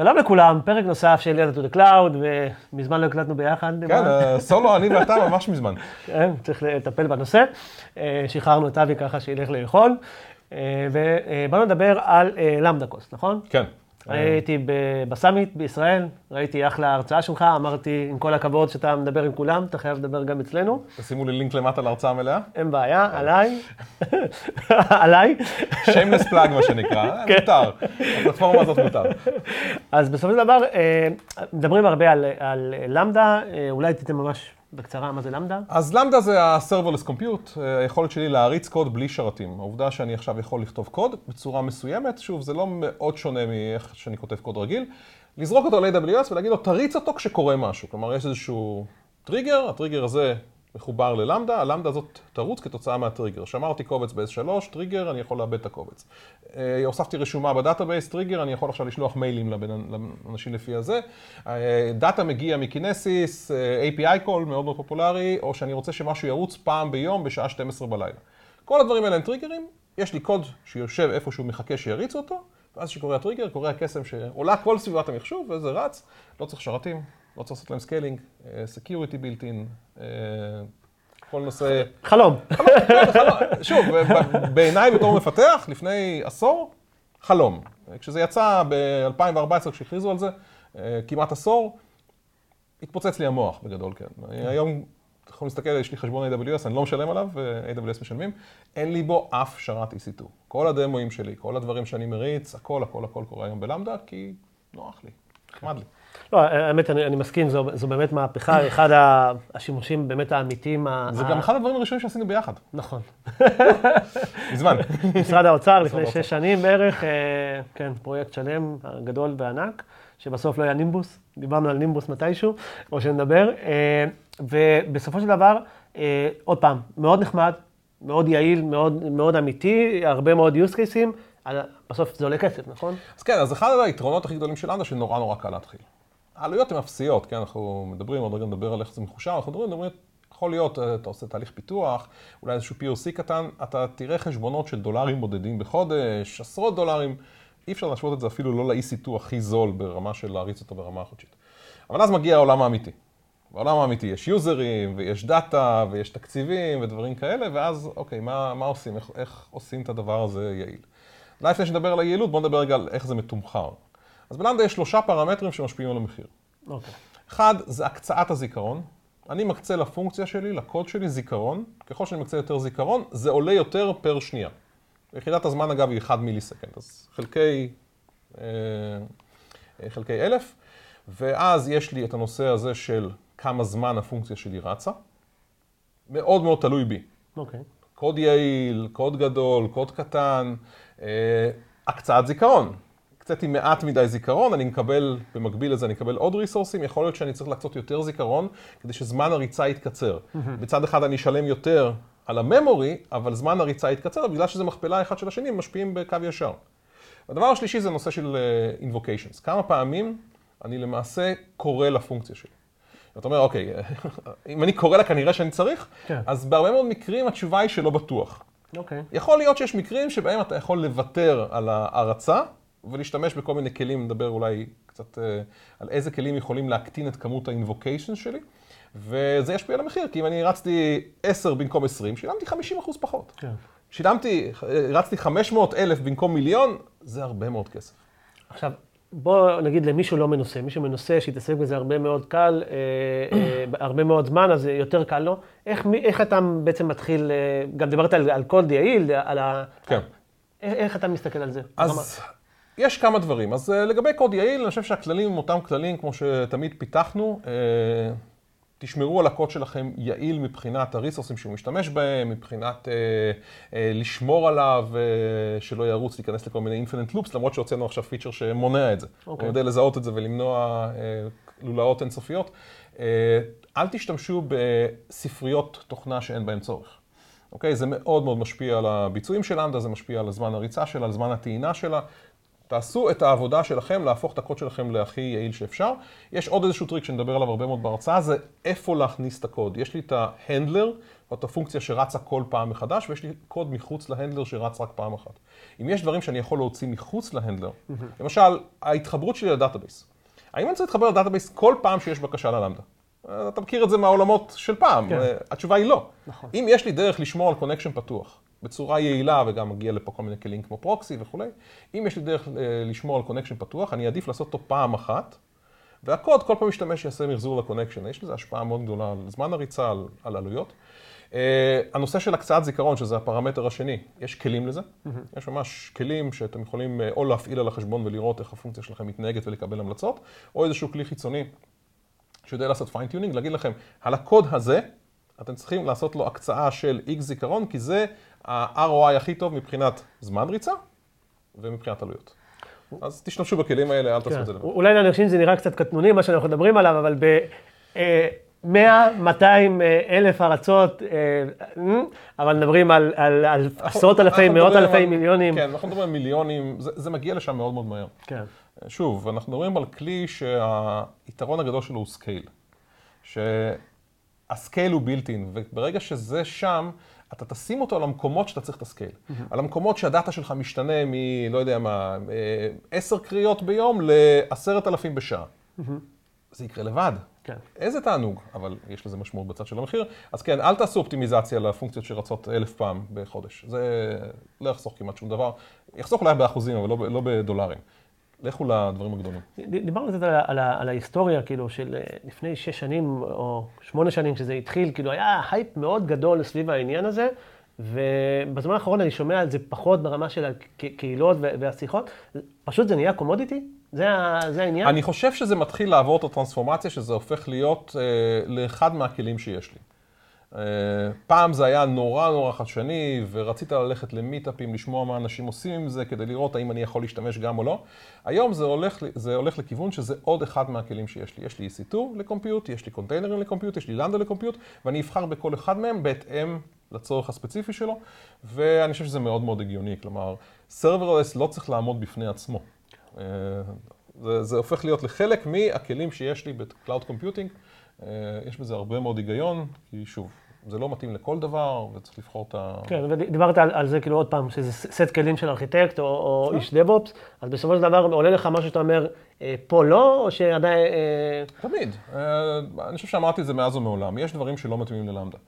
שלום לכולם, פרק נוסף של ילד to the cloud, ומזמן לא הקלטנו ביחד. כן, אה, סולו, אני ואתה ממש מזמן. כן, צריך לטפל בנושא. אה, שחררנו את אבי ככה שילך לאכול, אה, ובאנו לדבר על למדה קוסט, נכון? כן. הייתי בסאמיט בישראל, ראיתי אחלה הרצאה שלך, אמרתי, עם כל הכבוד שאתה מדבר עם כולם, אתה חייב לדבר גם אצלנו. תשימו לי לינק למטה להרצאה מלאה. אין בעיה, עליי. עליי. שיימלס פלאג מה שנקרא, כן. מותר. הפלטפורמה הזאת מותר. אז בסופו של דבר, אה, מדברים הרבה על, למדה, אה, אולי תיתן ממש בקצרה מה זה למדה. אז למדה זה ה-serverless compute, אה, היכולת שלי להריץ קוד בלי שרתים. העובדה שאני עכשיו יכול לכתוב קוד בצורה מסוימת, שוב, זה לא מאוד שונה מאיך שאני כותב קוד רגיל, לזרוק אותו ל-AWS ולהגיד לו, תריץ אותו כשקורה משהו. כלומר, יש איזשהו טריגר, הטריגר הזה מחובר ל Lambda, ה Lambda הזאת תרוץ כתוצאה מהטריגר. שמרתי קובץ ב-S3, טריגר, אני יכול לעבד את הקובץ. אה, הוספתי רשומה ב database, טריגר, אני יכול עכשיו לשלוח מיילים לאנשים לפי הזה. אה, דאטה מגיע מ Kinesis, אה, API call מאוד מאוד פופולרי, או שאני רוצה שמשהו ירוץ פעם ביום בשעה 12 בלילה. כל הדברים האלה הם טריגרים, יש לי קוד שיושב איפשהו מחכה שיריצו אותו, ואז שקורה הטריגר, קורה הקסם שעולה כל סביבת המחשוב וזה רץ, לא צריך שרתים, לא צריך לעשות להם scaling, security built-in, כל נושא... חלום. שוב, בעיניי בתור מפתח, לפני עשור, חלום. כשזה יצא ב-2014, כשהכריזו על זה, אה, כמעט עשור, התפוצץ לי המוח בגדול, כן. היום, אתה יכול להסתכל, יש לי חשבון AWS, אני לא משלם עליו, AWS משלמים, אין לי בו אף שרת EC2. כל הדמואים שלי, כל הדברים שאני מריץ, הכל, הכל, הכל קורה היום ב Lambda, כי נוח לי, נחמד לי. לא, האמת, אני, אני מסכים, זו, זו באמת מהפכה, אחד השימושים באמת האמיתיים. זה גם אחד הדברים הראשונים שעשינו ביחד. נכון. מזמן. משרד האוצר, לפני שש שנים בערך, אה, כן, פרויקט שלם, גדול וענק, שבסוף לא היה נימבוס, דיברנו על נימבוס מתישהו, או שנדבר, אה, ובסופו של דבר, אה, עוד פעם, מאוד נחמד, מאוד יעיל, מאוד, מאוד אמיתי, הרבה מאוד use cases, בסוף זה עולה כסף, נכון? אז כן, אז אחד היתרונות הכי גדולים של לנדה, שנורא נורא קל להתחיל. העלויות הן אפסיות, כן, אנחנו מדברים, עוד רגע נדבר על איך זה מחושב, אנחנו מדברים, מדברים, יכול להיות, אה, אתה עושה תהליך פיתוח, אולי איזשהו POC קטן, אתה תראה חשבונות של דולרים בודדים בחודש, עשרות דולרים, אי אפשר להשוות את זה אפילו לא ל-EC2 הכי זול ברמה של להריץ אותו ברמה החודשית. אבל אז מגיע העולם האמיתי. בעולם האמיתי יש יוזרים, ויש דאטה, ויש תקציבים, ודברים כאלה, ואז, אוקיי, מה, מה עושים? איך, איך עושים את הדבר הזה יעיל? אולי לפני שנדבר על היעילות, בואו נדבר רגע על איך זה מתומחר. אז בלמדה יש שלושה פרמטרים שמשפיעים על המחיר. אוקיי. אחד, זה הקצאת הזיכרון. אני מקצה לפונקציה שלי, לקוד שלי, זיכרון. ככל שאני מקצה יותר זיכרון, זה עולה יותר פר שנייה. יחידת הזמן, אגב, היא 1 מיליסקנד, אז חלקי, אה, חלקי אלף. ואז יש לי את הנושא הזה של כמה זמן הפונקציה שלי רצה. מאוד מאוד תלוי בי. אוקיי. קוד יעיל, קוד גדול, קוד קטן, אה, הקצאת זיכרון. הקציתי מעט מדי זיכרון, אני מקבל, במקביל לזה אני אקבל עוד ריסורסים, יכול להיות שאני צריך להקצות יותר זיכרון כדי שזמן הריצה יתקצר. בצד אחד אני אשלם יותר על הממורי, אבל זמן הריצה יתקצר, בגלל שזה מכפלה אחד של השני, הם משפיעים בקו ישר. הדבר השלישי זה נושא של uh, invocations. כמה פעמים אני למעשה קורא לפונקציה שלי. אתה אומר, אוקיי, אם אני קורא לה כנראה שאני צריך, כן. אז בהרבה מאוד מקרים התשובה היא שלא בטוח. אוקיי. יכול להיות שיש מקרים שבהם אתה יכול לוותר על ההרצה ולהשתמש בכל מיני כלים, נדבר אולי קצת אה, על איזה כלים יכולים להקטין את כמות ה-invocations שלי, וזה ישפיע על המחיר, כי אם אני רצתי 10 במקום 20, שילמתי 50 אחוז פחות. כן. שילמתי, רצתי 500 אלף במקום מיליון, זה הרבה מאוד כסף. עכשיו, בוא נגיד למישהו לא מנוסה, מישהו מנוסה שהתעסק בזה הרבה מאוד קל, אה, אה, הרבה מאוד זמן, אז יותר קל לו. איך, איך אתה בעצם מתחיל, אה, גם דיברת על, על קוד יעיל, על ה... כן. איך, איך אתה מסתכל על זה? אז יש כמה דברים. אז לגבי קוד יעיל, אני חושב שהכללים הם אותם כללים כמו שתמיד פיתחנו. תשמרו על הקוד שלכם יעיל מבחינת הריסורסים שהוא משתמש בהם, מבחינת אה, אה, לשמור עליו, אה, שלא ירוץ להיכנס לכל מיני infinite loops, למרות שהוצאנו עכשיו פיצ'ר שמונע את זה. Okay. הוא יודע לזהות את זה ולמנוע אה, לולאות אינסופיות. אה, אל תשתמשו בספריות תוכנה שאין בהן צורך. אוקיי? זה מאוד מאוד משפיע על הביצועים של Lambda, זה משפיע על הזמן הריצה שלה, על זמן הטעינה שלה. תעשו את העבודה שלכם, להפוך את הקוד שלכם להכי יעיל שאפשר. יש עוד איזשהו טריק שנדבר עליו הרבה מאוד בהרצאה, זה איפה להכניס את הקוד. יש לי את ה handler, זאת הפונקציה שרצה כל פעם מחדש, ויש לי קוד מחוץ ל handler שרץ רק פעם אחת. אם יש דברים שאני יכול להוציא מחוץ ל handler, למשל, ההתחברות שלי ל database. האם אני צריך להתחבר ל database כל פעם שיש בקשה ל Lambda? אתה מכיר את זה מהעולמות של פעם, כן. התשובה היא לא. נכון. אם יש לי דרך לשמור על connection פתוח, בצורה יעילה, וגם מגיע לפה כל מיני כלים כמו proxy וכולי, אם יש לי דרך אה, לשמור על connection פתוח, אני אעדיף לעשות אותו פעם אחת, והקוד כל פעם משתמש שיעשה מחזור ל connection. יש לזה השפעה מאוד גדולה על זמן הריצה, על, על עלויות. Uh, הנושא של הקצאת זיכרון, שזה הפרמטר השני, יש כלים לזה. Mm-hmm. יש ממש כלים שאתם יכולים uh, או להפעיל על החשבון ולראות איך הפונקציה שלכם מתנהגת ולקבל המלצות, או איזשהו כלי חיצוני שיודע לעשות fine tuning, להגיד לכם, על הקוד הזה, אתם צריכים לעשות לו הקצאה של X זיכרון, כי זה ה-ROI הכי טוב מבחינת זמן ריצה ומבחינת עלויות. אז תשתמשו בכלים האלה, אל תעשו כן. את זה לבד. אולי לאנשים זה נראה קצת קטנוני, מה שאנחנו מדברים עליו, אבל ב... 100, 200 אלף הרצות, אה, אה, אבל מדברים על, על, על עשרות אלפי, מאות אלפי מיליונים. כן, אנחנו מדברים על מיליונים, זה, זה מגיע לשם מאוד מאוד מהר. כן. שוב, אנחנו מדברים על כלי שהיתרון הגדול שלו הוא scale. שה scale הוא built-in, וברגע שזה שם, אתה תשים אותו על המקומות שאתה צריך את ה scale. Mm-hmm. על המקומות שהדאטה שלך משתנה מ, לא יודע מה, אה, עשר קריאות ביום לעשרת אלפים בשעה. Mm-hmm. זה יקרה לבד. כן. איזה תענוג, אבל יש לזה משמעות בצד של המחיר. אז כן, אל תעשו אופטימיזציה לפונקציות שרצות אלף פעם בחודש. זה לא יחסוך כמעט שום דבר. יחסוך אולי באחוזים, אבל לא, לא בדולרים. לכו לדברים הגדולים. דיברנו קצת על, על, על ההיסטוריה, כאילו, של אה, לפני שש שנים או שמונה שנים, כשזה התחיל, כאילו, היה הייפ מאוד גדול סביב העניין הזה, ובזמן האחרון אני שומע על זה פחות ברמה של הקהילות והשיחות. פשוט זה נהיה קומודיטי? זה, זה העניין? אני חושב שזה מתחיל לעבור את הטרנספורמציה, שזה הופך להיות אה, לאחד מהכלים שיש לי. אה, פעם זה היה נורא נורא חדשני, ורצית ללכת למיטאפים, לשמוע מה אנשים עושים עם זה, כדי לראות האם אני יכול להשתמש גם או לא. היום זה הולך, זה הולך לכיוון שזה עוד אחד מהכלים שיש לי. יש לי EC2 לקומפיוט, יש לי קונטיינרים לקומפיוט, יש לי לנדה לקומפיוט, ואני אבחר בכל אחד מהם בהתאם לצורך הספציפי שלו, ואני חושב שזה מאוד מאוד הגיוני. כלומר, Serverless לא צריך לעמוד בפני עצמו. אה, זה, זה הופך להיות לחלק מהכלים שיש לי ב-Cloud Computing. אה, יש בזה הרבה מאוד היגיון, כי שוב, זה לא מתאים לכל דבר, וצריך לבחור את ה... כן, ודיברת על, על זה כאילו עוד פעם, שזה סט כלים של ארכיטקט או, או. איש דב-אופס, אז בסופו של דבר עולה לך משהו שאתה אומר, אה, פה לא, או שעדיין... אה... תמיד. אה, אני חושב שאמרתי את זה מאז ומעולם. יש דברים שלא מתאימים ללמדה.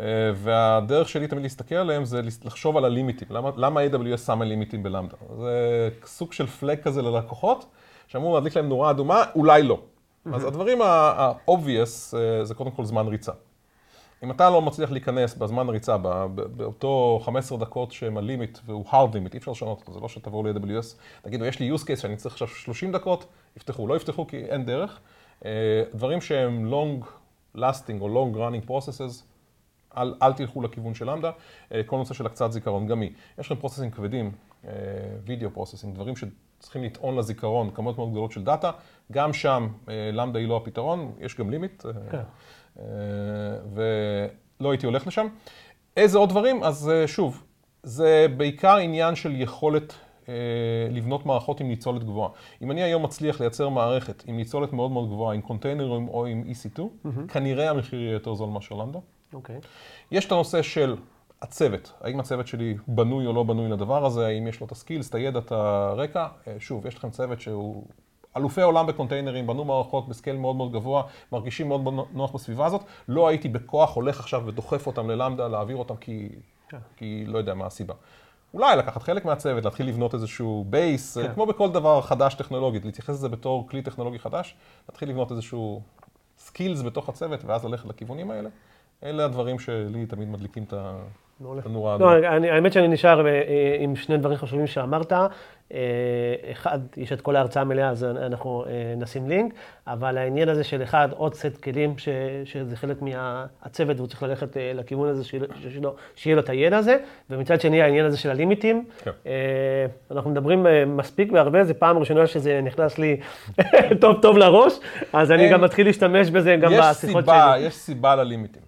אה, והדרך שלי תמיד להסתכל עליהם זה לחשוב על הלימיטים. למה, למה AWS שמה לימיטים בלמדה? זה סוג של פלג כזה ללקוחות, שאמור להדליק להם נורה אדומה, אולי לא. אז הדברים ה-obvious אה, זה קודם כל זמן ריצה. אם אתה לא מצליח להיכנס בזמן ריצה, באותו 15 דקות שהם הלימיט, והוא hard limit, אי אפשר לשנות אותו, זה לא שתבואו ל-AWS, תגידו, יש לי use case שאני צריך עכשיו 30 דקות, יפתחו, לא יפתחו כי אין דרך. אה, דברים שהם long lasting או long running processes, אל, אל תלכו לכיוון של Lambda. אה, כל נושא של הקצאת זיכרון, גם היא. יש לכם processing כבדים, וידאו processing, דברים שצריכים לטעון לזיכרון, כמות מאוד גדולות של דאטה. גם שם Lambda היא לא הפתרון, יש גם limit. כן. ולא הייתי הולך לשם. איזה עוד דברים? אז אה, שוב, זה בעיקר עניין של יכולת אה, לבנות מערכות עם ניצולת גבוהה. אם אני היום מצליח לייצר מערכת עם ניצולת מאוד מאוד גבוהה, עם קונטיינרים או עם EC2, mm-hmm. כנראה המחיר יהיה יותר זול מאשר Lambda. אוקיי. Okay. יש את הנושא של הצוות, האם הצוות שלי בנוי או לא בנוי לדבר הזה, האם יש לו את ה skills, את הידע, את הרקע. אה, שוב, יש לכם צוות שהוא אלופי עולם בקונטיינרים, בנו מערכות ב scale מאוד מאוד גבוה, מרגישים מאוד מאוד נוח בסביבה הזאת. לא הייתי בכוח הולך עכשיו ודוחף אותם ל Lambda, להעביר אותם כי, כן. כי לא יודע מה הסיבה. אולי לקחת חלק מהצוות, להתחיל לבנות איזשהו base, כן. כמו בכל דבר חדש טכנולוגית, להתייחס לזה בתור כלי טכנולוגי חדש, להתחיל לבנות איזשהו skills בתוך הצוות, ואז ללכת לכיוונים האלה. אלה הדברים שלי תמיד מדליקים את ה... הנורה לא, האדומה. אני- האמת שאני נשאר אה, אה, עם שני דברים חשובים שאמרת. אה, אחד, יש את כל ההרצאה המלאה, אז אנחנו נשים לינק, אבל העניין הזה של אחד, עוד סט כלים, ש, שזה חלק מהצוות, והוא צריך ללכת לכיוון הזה, שיהיה לו- שיהיה לו- שיהיה לו את הידע הזה, ומצד שני העניין הזה של הלימיטים. כן. אנחנו מדברים מספיק והרבה, זו פעם ראשונה שזה נכנס לי טוב טוב לראש, אז אני אין- גם מתחיל להשתמש בזה גם בשיחות שלי. יש סיבה ללימיטים.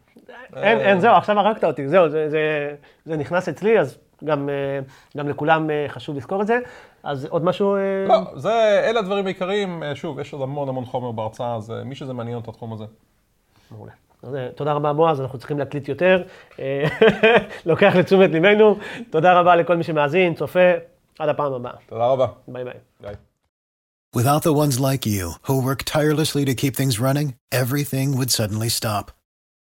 אין, אין, זהו, עכשיו הרגת אותי, זהו, זה, זה, זה נכנס אצלי, אז גם, אה, גם לכולם אה, חשוב לזכור את זה. אז עוד משהו? אה, לא, זה, אלה הדברים העיקריים. שוב, יש עוד המון המון חומר בהרצאה, אז מי שזה מעניין אותו התחום הזה. מעולה. אז, תודה רבה, בועז, אנחנו צריכים להקליט יותר. לוקח לתשומת ליבנו. תודה רבה לכל מי שמאזין, צופה, עד הפעם הבאה. תודה רבה. ביי ביי. ביי. Without the ones like you, who work tirelessly to keep things running, everything would suddenly stop.